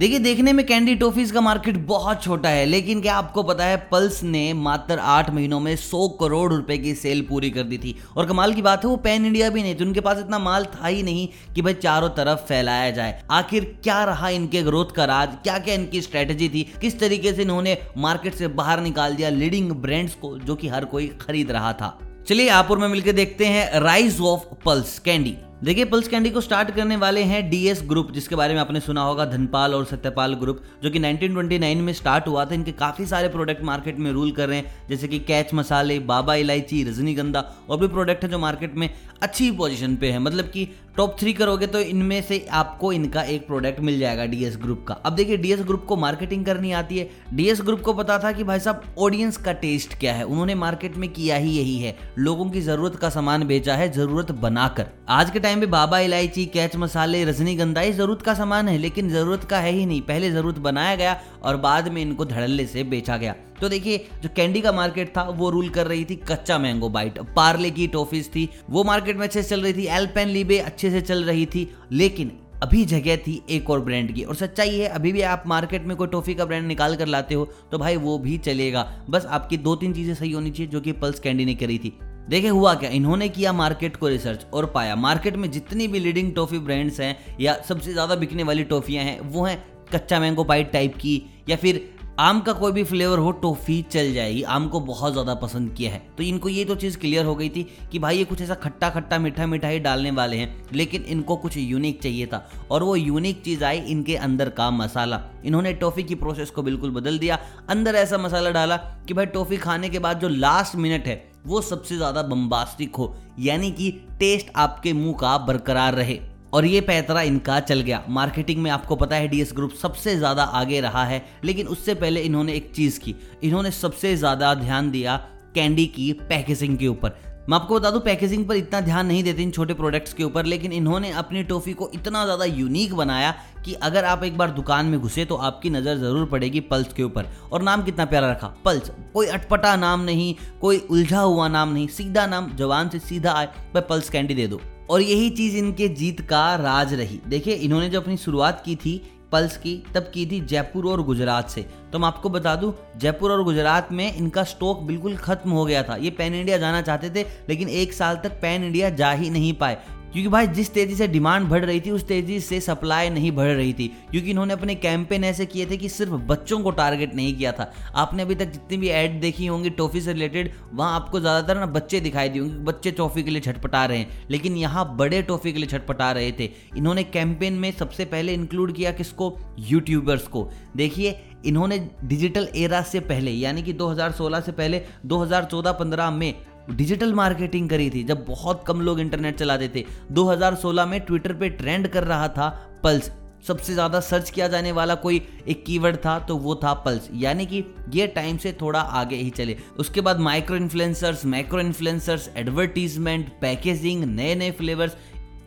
देखिए, देखने में कैंडी टॉफीज का मार्केट बहुत छोटा है, लेकिन क्या आपको पता है पल्स ने मात्र आठ महीनों में सौ करोड़ रुपए की सेल पूरी कर दी थी। और कमाल की बात है, वो पैन इंडिया भी नहीं थी, उनके पास इतना माल था ही नहीं कि भाई चारों तरफ़ फैलाया जाए। आखिर क्या रहा इनके ग्रोथ का राज? क्या क्या इनकी स्ट्रेटेजी थी? किस तरीके से इन्होंने मार्केट से बाहर निकाल दिया लीडिंग ब्रांड्स को, जो कि हर कोई खरीद रहा था? चलिए आप और मैं मिलकर देखते हैं राइज ऑफ़ पल्स कैंडी देखिए पल्स कैंडी को स्टार्ट करने वाले हैं डीएस ग्रुप जिसके बारे में आपने सुना होगा, धनपाल और सत्यपाल ग्रुप जो कि 1929 में स्टार्ट हुआ था। इनके काफ़ी सारे प्रोडक्ट मार्केट में रूल कर रहे हैं, जैसे कि कैच मसाले बाबा इलायची रजनीगंधा और भी प्रोडक्ट है जो मार्केट में अच्छी पोजीशन पे है। मतलब कि टॉप थ्री करोगे तो इनमें से आपको इनका एक प्रोडक्ट मिल जाएगा डीएस ग्रुप का। अब देखिए डीएस ग्रुप को मार्केटिंग करनी आती है। डीएस ग्रुप को पता था कि भाई साहब ऑडियंस का टेस्ट क्या है? उन्होंने मार्केट में किया ही यही है। लोगों की ज़रूरत का सामान बेचा है, ज़रूरत बनाकर। आज के टाइम में बाबा इलायची, कैच मसाले, रजनीगंधा, ये ज़रूरत का सामान है, लेकिन ज़रूरत का है ही नहीं। पहले ज़रूरत बनाया गया और बाद में इनको धड़ल्ले से बेचा गया। तो देखिए, जो कैंडी का मार्केट था, वो रूल कर रही थी कच्चा मैंगो बाइट। पार्ले की टॉफीज थी, वो मार्केट में अच्छे से चल रही थी। एल्पेन लीबे अच्छे से चल रही थी, लेकिन अभी जगह थी एक और ब्रांड की। और सच्चाई है, अभी भी आप मार्केट में कोई टॉफी का ब्रांड निकाल कर लाते हो तो भाई वो भी चलेगा। बस आपकी दो तीन चीज़ें सही होनी चाहिए, जो कि पल्स कैंडी ने करी थी। देखे हुआ क्या? इन्होंने किया मार्केट को रिसर्च और पाया। मार्केट में जितनी भी लीडिंग टॉफी ब्रांड्स हैं, या सबसे ज़्यादा बिकने वाली टॉफियाँ हैं, वो हैं कच्चा मैंगो पाइट टाइप की, या फिर आम का कोई भी फ्लेवर हो, टॉफी चल जाएगी। आम को बहुत ज़्यादा पसंद किया है। तो इनको ये तो चीज़ क्लियर हो गई थी कि भाई ये कुछ ऐसा खट्टा खट्टा मीठा मीठा ही डालने वाले हैं, लेकिन इनको कुछ यूनिक चाहिए था। और वो यूनिक चीज़ आई इनके अंदर का मसाला। इन्होंने टॉफ़ी की प्रोसेस को बिल्कुल बदल दिया। अंदर ऐसा मसाला डाला कि भाई टॉफ़ी खाने के बाद जो लास्ट मिनट है, वो सबसे ज़्यादा बम्बास्टिक हो। यानी कि टेस्ट आपके मुँह का बरकरार रहे। और ये पैतरा इनका चल गया। मार्केटिंग में आपको पता है डीएस ग्रुप सबसे ज़्यादा आगे रहा है, लेकिन उससे पहले इन्होंने एक चीज़ की। इन्होंने सबसे ज़्यादा ध्यान दिया कैंडी की पैकेजिंग के ऊपर। मैं आपको बता दूँ, पैकेजिंग पर इतना ध्यान नहीं देते इन छोटे प्रोडक्ट्स के ऊपर, लेकिन इन्होंने अपनी टॉफ़ी को इतना ज़्यादा यूनिक बनाया कि अगर आप एक बार दुकान में घुसे तो आपकी नज़र ज़रूर पड़ेगी पल्स के ऊपर। और नाम कितना प्यारा रखा? पल्स। कोई अटपटा नाम नहीं, कोई उलझा हुआ नाम नहीं, सीधा नाम जवान से सीधा आए पर पल्स कैंडी दे दो। और यही चीज़ इनके जीत का राज रही। देखिए, इन्होंने जो अपनी शुरुआत की थी, पल्स की, तब की थी जयपुर और गुजरात से। तो मैं आपको बता दूँ, जयपुर और गुजरात में इनका स्टॉक बिल्कुल खत्म हो गया था। ये पैन इंडिया जाना चाहते थे, लेकिन एक साल तक पैन इंडिया जा ही नहीं पाए। क्योंकि भाई जिस तेज़ी से डिमांड बढ़ रही थी, उस तेज़ी से सप्लाई नहीं बढ़ रही थी। क्योंकि इन्होंने अपने कैंपेन ऐसे किए थे कि सिर्फ़ बच्चों को टारगेट नहीं किया था। आपने अभी तक जितनी भी ऐड देखी होंगी टॉफी से रिलेटेड वहाँ आपको ज़्यादातर ना बच्चे दिखाई दिए होंगे, बच्चे टॉफी के लिए छटपटा रहे हैं। लेकिन यहाँ बड़े टॉफी के लिए छटपटा रहे थे। इन्होंने कैंपेन में सबसे पहले इंक्लूड किया किसको? यूट्यूबर्स को। देखिए, इन्होंने डिजिटल एरा से पहले, यानी कि 2016 से पहले 2014-15 में डिजिटल मार्केटिंग करी थी, जब बहुत कम लोग इंटरनेट चलाते थे। 2016 में ट्विटर पे ट्रेंड कर रहा था पल्स। सबसे ज़्यादा सर्च किया जाने वाला कोई एक कीवर्ड था तो वो था पल्स। यानी कि ये टाइम से थोड़ा आगे ही चले। उसके बाद micro influencers, macro influencers, advertisement, packaging नए नए फ्लेवर्स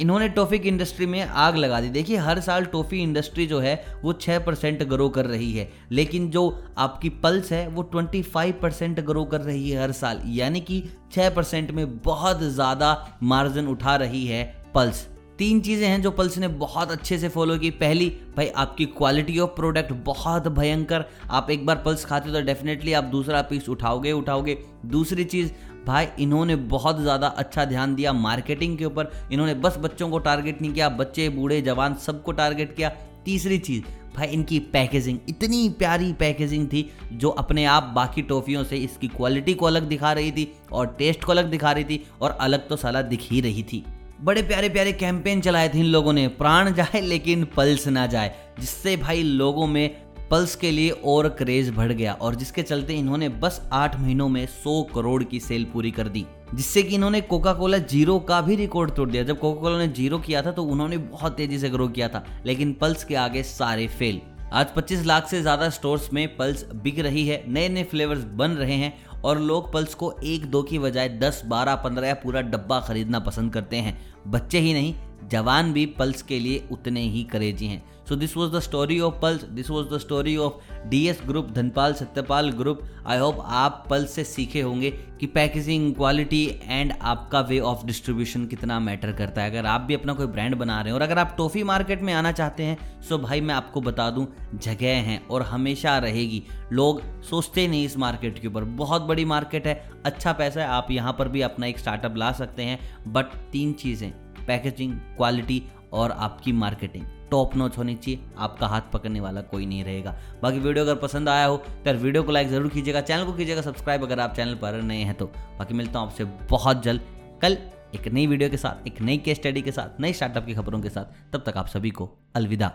इन्होंने टॉफी की इंडस्ट्री में आग लगा दी। देखिए, हर साल टॉफी इंडस्ट्री जो है, वो 6 परसेंट ग्रो कर रही है। लेकिन जो आपकी पल्स है, वो ट्वेंटी फाइव परसेंट ग्रो कर रही है हर साल। यानी कि 6 परसेंट में बहुत ज़्यादा मार्जिन उठा रही है पल्स तीन चीज़ें हैं जो पल्स ने बहुत अच्छे से फॉलो की। पहली, भाई, आपकी क्वालिटी ऑफ़ प्रोडक्ट बहुत भयंकर। आप एक बार पल्स खाते हो तो डेफिनेटली आप दूसरा पीस उठाओगे उठाओगे। दूसरी चीज़, भाई, इन्होंने बहुत ज़्यादा अच्छा ध्यान दिया मार्केटिंग के ऊपर। इन्होंने बस बच्चों को टारगेट नहीं किया, बच्चे, बूढ़े, जवान सबको टारगेट किया। तीसरी चीज़, भाई, इनकी पैकेजिंग इतनी प्यारी पैकेजिंग थी, जो अपने आप बाकी टॉफ़ियों से इसकी क्वालिटी को अलग दिखा रही थी और टेस्ट को अलग दिखा रही थी और अलग तो साला दिख ही रही थी। बड़े प्यारे प्यारे कैंपेन चलाए थे इन लोगों ने। प्राण जाए लेकिन पल्स ना जाए, जिससे भाई लोगों में पल्स के लिए और क्रेज बढ़ गया और जिसके चलते इन्होंने बस आठ महीनों में सौ करोड़ की सेल पूरी कर दी, जिससे कि इन्होंने कोका कोला ज़ीरो का भी रिकॉर्ड तोड़ दिया। जब कोका कोला ने ज़ीरो किया था तो उन्होंने बहुत तेज़ी से ग्रो किया था, लेकिन पल्स के आगे सारे फेल आज 25 लाख से ज़्यादा स्टोर्स में पल्स बिक रही है नए नए फ्लेवर्स बन रहे हैं और लोग पल्स को एक दो की बजाय 10, 12, 15 या पूरा डब्बा खरीदना पसंद करते हैं। बच्चे ही नहीं जवान भी पल्स के लिए उतने ही करेजी हैं। So this was the story of Pulse this was the story of D S group Dhanpal Satyapal group I hope आप पल्स से सीखे होंगे कि पैकेजिंग क्वालिटी एंड आपका वे ऑफ़ डिस्ट्रीब्यूशन कितना मैटर करता है। अगर आप भी अपना कोई ब्रांड बना रहे हैं और अगर आप टॉफ़ी मार्केट में आना चाहते हैं सो भाई मैं आपको बता दूँ, जगह हैं और हमेशा रहेगी। लोग सोचते नहीं इस मार्केट के ऊपर। बहुत बड़ी मार्केट है अच्छा पैसा है, आप यहाँ पर भी अपना एक स्टार्टअप ला सकते हैं। बट तीन चीज़ें पैकेजिंग, क्वालिटी और आपकी मार्केटिंग। टॉप नॉच होनी चाहिए, आपका हाथ पकड़ने वाला कोई नहीं रहेगा। बाकी वीडियो अगर पसंद आया हो तो वीडियो को लाइक ज़रूर कीजिएगा, चैनल को कीजिएगा, सब्सक्राइब अगर आप चैनल पर नए हैं तो। बाकी मिलता हूँ आपसे बहुत जल्द, कल एक नई वीडियो के साथ, एक नई केस स्टडी के साथ, नई स्टार्टअप की खबरों के साथ। तब तक आप सभी को अलविदा।